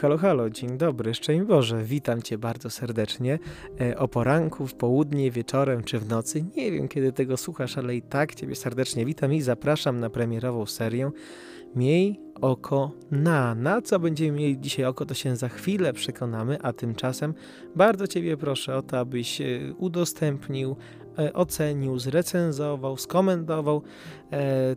Halo, halo, dzień dobry, szczęść Boże, witam Cię bardzo serdecznie. E, o poranku, w południe, wieczorem czy w nocy, nie wiem kiedy tego słuchasz, ale i tak Ciebie serdecznie witam i zapraszam na premierową serię Miej oko na. Na co będziemy mieli dzisiaj oko, to się za chwilę przekonamy, a tymczasem bardzo Ciebie proszę o to, abyś e, udostępnił, e, ocenił, zrecenzował, skomentował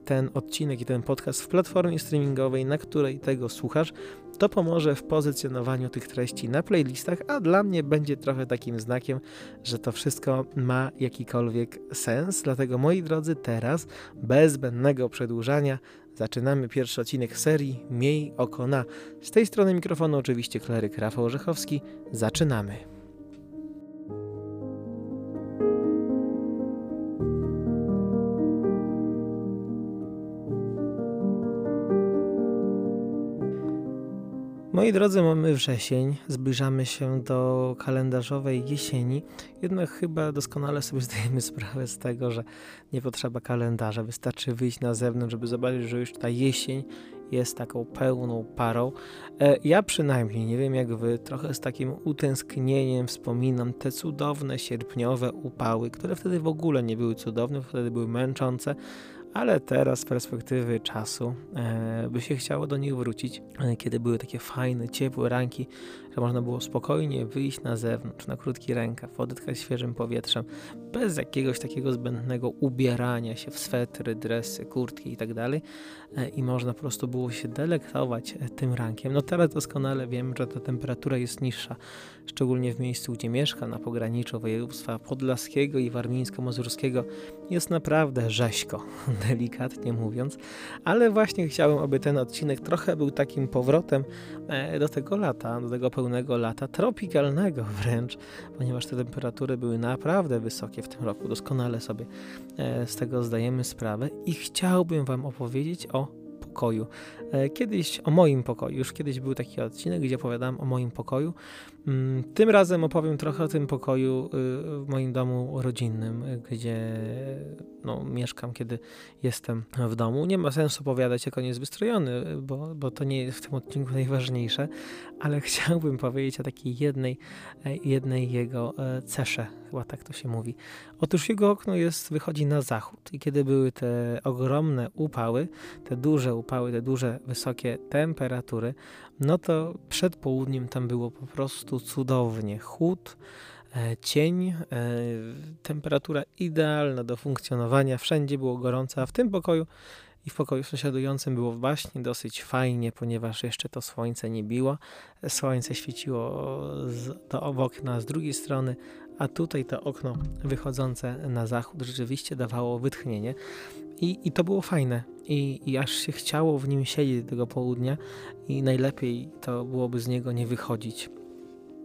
ten odcinek i ten podcast w platformie streamingowej, na której tego słuchasz. To pomoże w pozycjonowaniu tych treści na playlistach, a dla mnie będzie trochę takim znakiem, że to wszystko ma jakikolwiek sens. Dlatego moi drodzy, teraz bez zbędnego przedłużania zaczynamy pierwszy odcinek serii Miej oko na. Z tej strony mikrofonu oczywiście kleryk Rafał Orzechowski. Zaczynamy. Moi drodzy, mamy wrzesień, zbliżamy się do kalendarzowej jesieni, jednak chyba doskonale sobie zdajemy sprawę z tego, że nie potrzeba kalendarza, wystarczy wyjść na zewnątrz, żeby zobaczyć, że już ta jesień jest taką pełną parą. E, ja przynajmniej, nie wiem jak wy, trochę z takim utęsknieniem wspominam te cudowne sierpniowe upały, które wtedy w ogóle nie były cudowne, wtedy były męczące, ale teraz z perspektywy czasu e, by się chciało do nich wrócić, e, kiedy były takie fajne, ciepłe ranki, że można było spokojnie wyjść na zewnątrz, na krótki rękaw, oddychać świeżym powietrzem, bez jakiegoś takiego zbędnego ubierania się w swetry, dresy, kurtki itd. Tak e, I można po prostu było się delektować tym rankiem. No teraz doskonale wiem, że ta temperatura jest niższa, szczególnie w miejscu, gdzie mieszkam, na pograniczu województwa podlaskiego i warmińsko-mazurskiego. Jest naprawdę rzeźko, delikatnie mówiąc, ale właśnie chciałem, aby ten odcinek trochę był takim powrotem e, do tego lata, do tego pełnego lata, tropikalnego wręcz, ponieważ te temperatury były naprawdę wysokie w tym roku. Doskonale sobie e, z tego zdajemy sprawę i chciałbym Wam opowiedzieć o pokoju. E, kiedyś o moim pokoju, już kiedyś był taki odcinek, gdzie opowiadałem o moim pokoju. Mm, tym razem opowiem trochę o tym pokoju y, w moim domu rodzinnym, gdzie no, mieszkam, kiedy jestem w domu. Nie ma sensu opowiadać, jak on jest wystrojony, bo, bo to nie jest w tym odcinku najważniejsze, ale chciałbym powiedzieć o takiej jednej, jednej jego e, cesze, chyba tak to się mówi. Otóż jego okno jest, wychodzi na zachód i kiedy były te ogromne upały, te duże upały, te duże, wysokie temperatury, no to przed południem tam było po prostu cudownie. Chłód, e, cień, e, temperatura idealna do funkcjonowania, wszędzie było gorąco, a w tym pokoju i w pokoju sąsiadującym było właśnie dosyć fajnie, ponieważ jeszcze to słońce nie biło. Słońce świeciło z, do okna z drugiej strony, a tutaj to okno wychodzące na zachód rzeczywiście dawało wytchnienie. I, i to było fajne. I, I aż się chciało w nim siedzieć tego południa, i najlepiej to byłoby z niego nie wychodzić.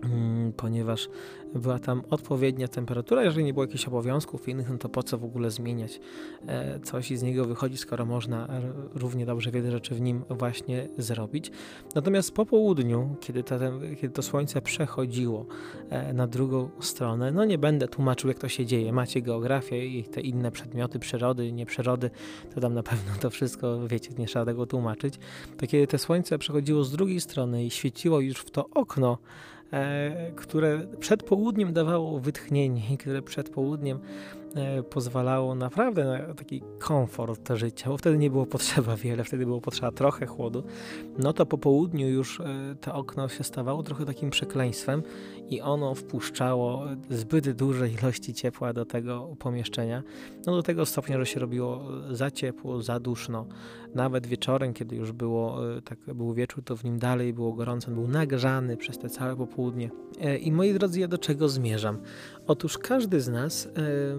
Mm, ponieważ była tam odpowiednia temperatura. Jeżeli nie było jakichś obowiązków innych, no to po co w ogóle zmieniać e, coś i z niego wychodzi, skoro można równie dobrze wiele rzeczy w nim właśnie zrobić. Natomiast po południu, kiedy, kiedy to słońce przechodziło e, na drugą stronę, no nie będę tłumaczył, jak to się dzieje. Macie geografię i te inne przedmioty przyrody, nie przyrody, to tam na pewno to wszystko wiecie, nie trzeba tego tłumaczyć. To kiedy to słońce przechodziło z drugiej strony i świeciło już w to okno, E, które przed południem dawało wytchnienie i które przed południem E, pozwalało naprawdę na taki komfort życia, bo wtedy nie było potrzeba wiele, wtedy było potrzeba trochę chłodu, no to po południu już e, to okno się stawało trochę takim przekleństwem i ono wpuszczało zbyt duże ilości ciepła do tego pomieszczenia, no do tego stopnia, że się robiło za ciepło, za duszno. Nawet wieczorem, kiedy już było, e, tak był wieczór, to w nim dalej było gorąco, był nagrzany przez te całe popołudnie. I moi drodzy, ja do czego zmierzam? Otóż każdy z nas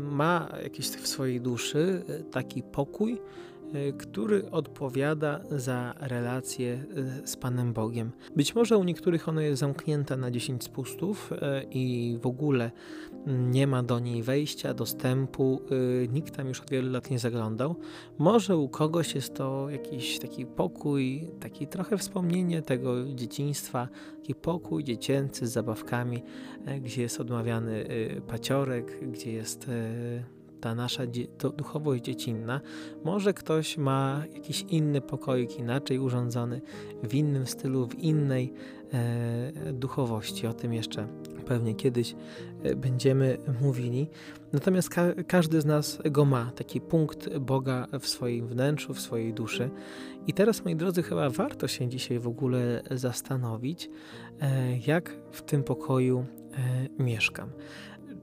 ma jakiś w swojej duszy e, taki pokój, który odpowiada za relację e, z Panem Bogiem. Być może u niektórych ono jest zamknięte na 10 spustów i w ogóle nie ma do niej wejścia, dostępu, nikt tam już od wielu lat nie zaglądał. Może u kogoś jest to jakiś taki pokój, taki trochę wspomnienie tego dzieciństwa, taki pokój dziecięcy z zabawkami, gdzie jest odmawiany paciorek, gdzie jest ta nasza duchowość dziecinna. Może ktoś ma jakiś inny pokoik, inaczej urządzony, w innym stylu, w innej e, duchowości. O tym jeszcze pewnie kiedyś e, będziemy mówili. Natomiast ka każdy z nas go ma, taki punkt Boga w swoim wnętrzu, w swojej duszy. I teraz, moi drodzy, chyba warto się dzisiaj w ogóle zastanowić, e, jak w tym pokoju e, mieszkam.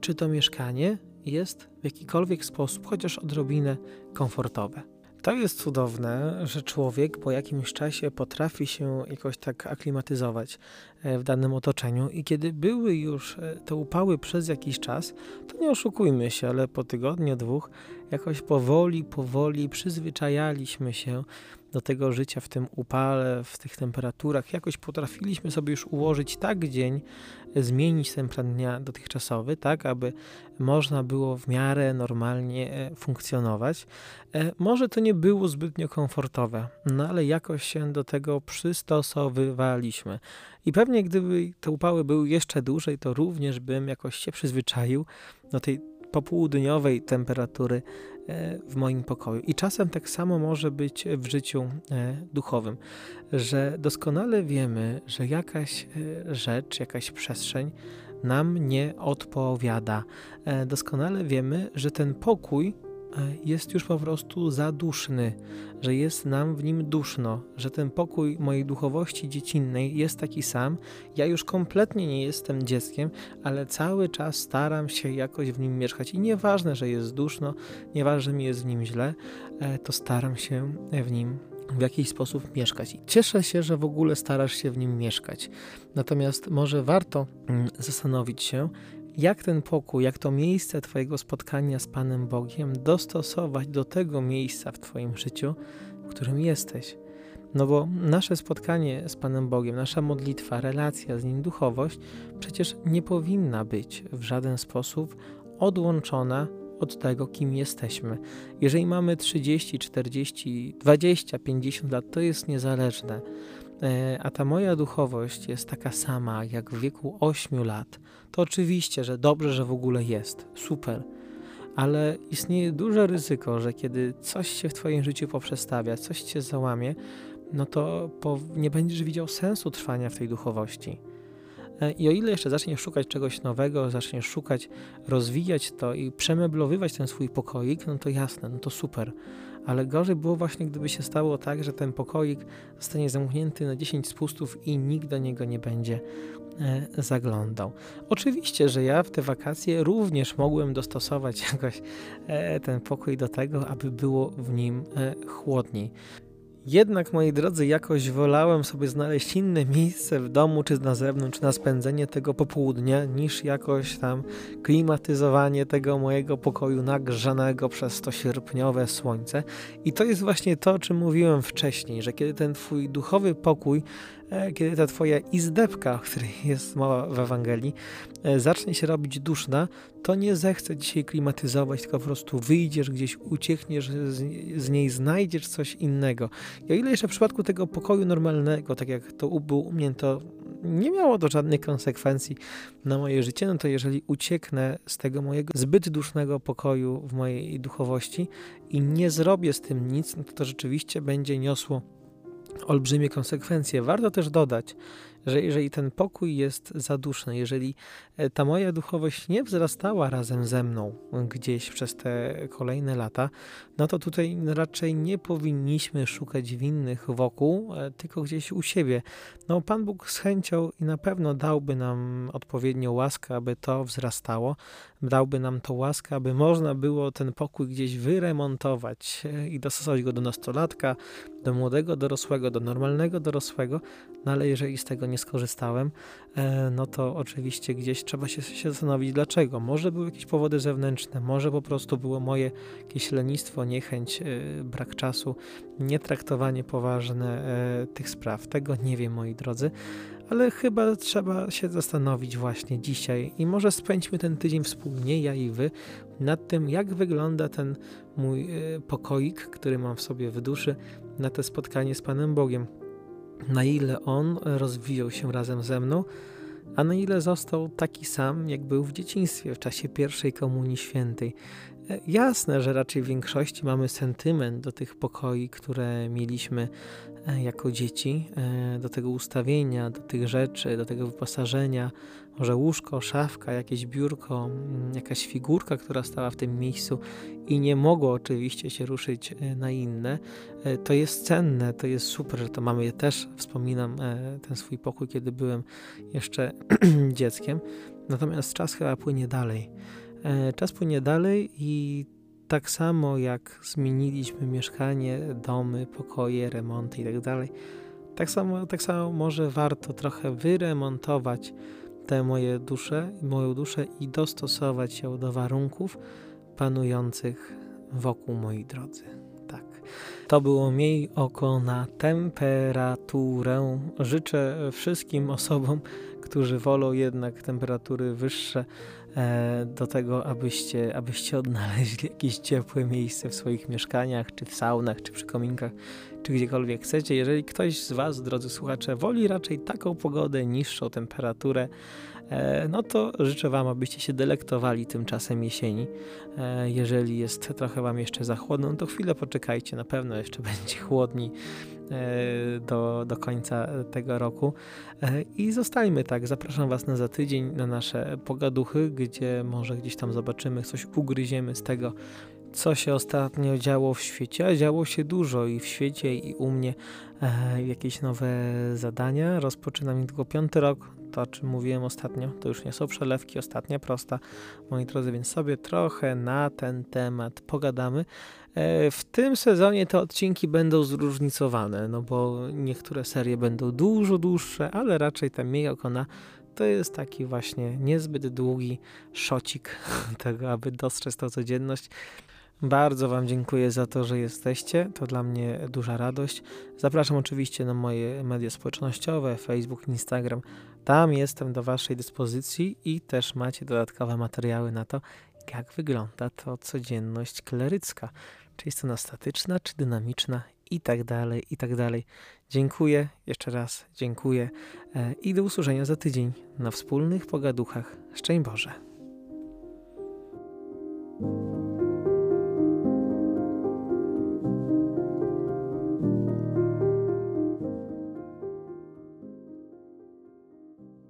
Czy to mieszkanie jest w jakikolwiek sposób, chociaż odrobinę komfortowe. To jest cudowne, że człowiek po jakimś czasie potrafi się jakoś tak aklimatyzować e, w danym otoczeniu i kiedy były już e, te upały przez jakiś czas, to nie oszukujmy się, ale po tygodniu, dwóch jakoś powoli, powoli przyzwyczajaliśmy się do tego życia w tym upale, w tych temperaturach. Jakoś potrafiliśmy sobie już ułożyć tak dzień, zmienić ten plan dnia dotychczasowy, tak aby można było w miarę normalnie e, funkcjonować. E, może to nie było zbytnio komfortowe, no ale jakoś się do tego przystosowywaliśmy. I pewnie gdyby te upały były jeszcze dłużej, to również bym jakoś się przyzwyczaił do tej popołudniowej temperatury e, w moim pokoju. I czasem tak samo może być w życiu duchowym, że doskonale wiemy, że jakaś rzecz, jakaś przestrzeń nam nie odpowiada. E, doskonale wiemy, że ten pokój e, jest już po prostu zaduszny, że jest nam w nim duszno, że ten pokój mojej duchowości dziecinnej jest taki sam. Ja już kompletnie nie jestem dzieckiem, ale cały czas staram się jakoś w nim mieszkać. I nieważne, że jest duszno, nieważne, że mi jest w nim źle, e, to staram się w nim w jakiś sposób mieszkać. I cieszę się, że w ogóle starasz się w nim mieszkać. Natomiast może warto mm, zastanowić się, jak ten pokój, jak to miejsce Twojego spotkania z Panem Bogiem dostosować do tego miejsca w Twoim życiu, w którym jesteś. No bo nasze spotkanie z Panem Bogiem, nasza modlitwa, relacja z Nim, duchowość przecież nie powinna być w żaden sposób odłączona od tego, kim jesteśmy. Jeżeli mamy 30, 40, 20, 50 lat, to jest niezależne. E, a ta moja duchowość jest taka sama jak w wieku 8 lat. To oczywiście, że dobrze, że w ogóle jest. Super. Ale istnieje duże ryzyko, że kiedy coś się w Twoim życiu poprzestawia, coś Cię załamie, no to nie będziesz widział sensu trwania w tej duchowości. E, I o ile jeszcze zaczniesz szukać czegoś nowego, zaczniesz szukać, rozwijać to i przemeblowywać ten swój pokoik, no to jasne, no to super. Ale gorzej było właśnie, gdyby się stało tak, że ten pokoik zostanie zamknięty na 10 spustów i nikt do niego nie będzie e, zaglądał. Oczywiście, że ja w te wakacje również mogłem dostosować jakoś e, ten pokój do tego, aby było w nim e, chłodniej. Jednak, moi drodzy, jakoś wolałem sobie znaleźć inne miejsce w domu, czy na zewnątrz, na spędzenie tego popołudnia, niż jakoś tam klimatyzowanie tego mojego pokoju nagrzanego przez to sierpniowe słońce. I to jest właśnie to, o czym mówiłem wcześniej, że kiedy ten twój duchowy pokój kiedy ta twoja izdebka, o której jest mowa w Ewangelii, e, zacznie się robić duszna, to nie zechce dzisiaj klimatyzować, tylko po prostu wyjdziesz gdzieś, uciekniesz z, niej, znajdziesz coś innego. I o ile jeszcze w przypadku tego pokoju normalnego, tak jak to było u mnie, to nie miało to żadnych konsekwencji na moje życie, no to jeżeli ucieknę z tego mojego zbyt dusznego pokoju w mojej duchowości i nie zrobię z tym nic, no to, to rzeczywiście będzie niosło olbrzymie konsekwencje. Warto też dodać, że jeżeli ten pokój jest zaduszny, jeżeli e, ta moja duchowość nie wzrastała razem ze mną gdzieś przez te kolejne lata, no to tutaj raczej nie powinniśmy szukać winnych wokół, e, tylko gdzieś u siebie. No, Pan Bóg z chęcią i na pewno dałby nam odpowiednią łaskę, aby to wzrastało, dałby nam to łaskę, aby można było ten pokój gdzieś wyremontować e, i dostosować go do nastolatka, do młodego dorosłego, do normalnego dorosłego, no ale jeżeli z tego nie skorzystałem, e, no to oczywiście gdzieś trzeba się, się zastanowić dlaczego. Może były jakieś powody zewnętrzne, może po prostu było moje jakieś lenistwo, niechęć, e, brak czasu, nietraktowanie poważne tych spraw. Tego nie wiem, moi drodzy ale chyba trzeba się zastanowić właśnie dzisiaj i może spędźmy ten tydzień wspólnie, ja i wy, nad tym, jak wygląda ten mój e, pokoik, który mam w sobie w duszy, na to spotkanie z Panem Bogiem. Na ile on rozwijał się razem ze mną, a na ile został taki sam, jak był w dzieciństwie, w czasie pierwszej Komunii Świętej. E, jasne, że raczej w większości mamy sentyment do tych pokoi, które mieliśmy e, jako dzieci, e, do tego ustawienia, do tych rzeczy, do tego wyposażenia. Może łóżko, szafka, jakieś biurko, mm, jakaś figurka, która stała w tym miejscu i nie mogło oczywiście się ruszyć na inne. To jest cenne, to jest super, że to mamy. Ja też wspominam ten swój pokój, kiedy byłem jeszcze dzieckiem. Natomiast czas chyba płynie dalej. E, czas płynie dalej i tak samo jak zmieniliśmy mieszkanie, domy, pokoje, remonty itd., tak, tak samo, tak samo może warto trochę wyremontować te moje dusze, moją duszę i dostosować ją do warunków panujących wokół moi drodzy. Tak. To było miej oko na temperaturę. Życzę wszystkim osobom, którzy wolą jednak temperatury wyższe, do tego, abyście, abyście odnaleźli jakieś ciepłe miejsce w swoich mieszkaniach, czy w saunach, czy przy kominkach, czy gdziekolwiek chcecie. Jeżeli ktoś z Was, drodzy słuchacze, woli raczej taką pogodę, niższą temperaturę, e, no to życzę Wam, abyście się delektowali tymczasem jesieni. E, jeżeli jest trochę Wam jeszcze za chłodno, no to chwilę poczekajcie, na pewno jeszcze będzie chłodniej do, do końca tego roku. I zostańmy tak. Zapraszam Was na za tydzień na nasze pogaduchy, gdzie może gdzieś tam zobaczymy, coś ugryziemy z tego, co się ostatnio działo w świecie, a działo się dużo i w świecie, i u mnie e, jakieś nowe zadania. Rozpoczynam niedługo piąty rok, to o czym mówiłem ostatnio, to już nie są przelewki, ostatnia prosta, moi drodzy, więc sobie trochę na ten temat pogadamy. E, w tym sezonie te odcinki będą zróżnicowane, no bo niektóre serie będą dużo dłuższe, ale raczej ta mniej okona to jest taki właśnie niezbyt długi szocik tego, aby dostrzec tą codzienność. Bardzo Wam dziękuję za to, że jesteście. To dla mnie duża radość. Zapraszam oczywiście na moje media społecznościowe, Facebook, Instagram. Tam jestem do Waszej dyspozycji i też macie dodatkowe materiały na to, jak wygląda to codzienność klerycka. Czy jest ona statyczna, czy dynamiczna i tak dalej, i tak dalej. Dziękuję, jeszcze raz dziękuję e, i do usłyszenia za tydzień na wspólnych pogaduchach. Szczęść Boże!